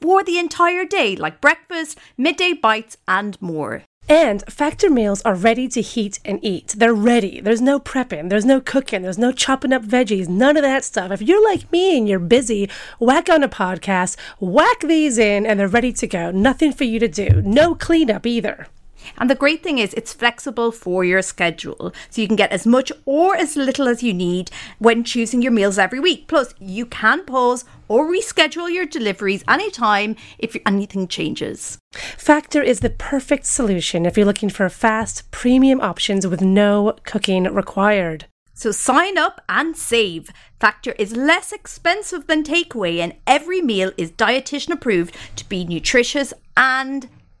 for the entire day, like breakfast, midday bites, and more. And Factor meals are ready to heat and eat. They're ready. There's no prepping, there's no cooking, there's no chopping up veggies, none of that stuff. If you're like me and you're busy, whack on a podcast, whack these in, and they're ready to go. Nothing for you to do. No cleanup either. And the great thing is, it's flexible for your schedule. So you can get as much or as little as you need when choosing your meals every week. Plus, you can pause or reschedule your deliveries anytime if anything changes. Factor is the perfect solution if you're looking for fast, premium options with no cooking required. So sign up and save. Factor is less expensive than takeaway, and every meal is dietitian approved to be nutritious and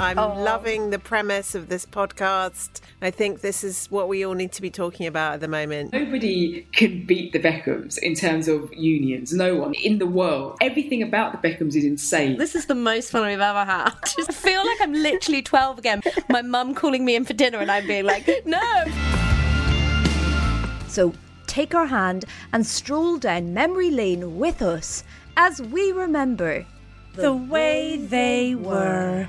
I'm oh, loving the premise of this podcast. I think this is what we all need to be talking about at the moment. Nobody can beat the Beckhams in terms of unions. No one in the world. Everything about the Beckhams is insane. This is the most fun we've ever had. I feel like I'm literally 12 again. My mum calling me in for dinner and I'm being like, no. So take our hand and stroll down memory lane with us as we remember The way they were.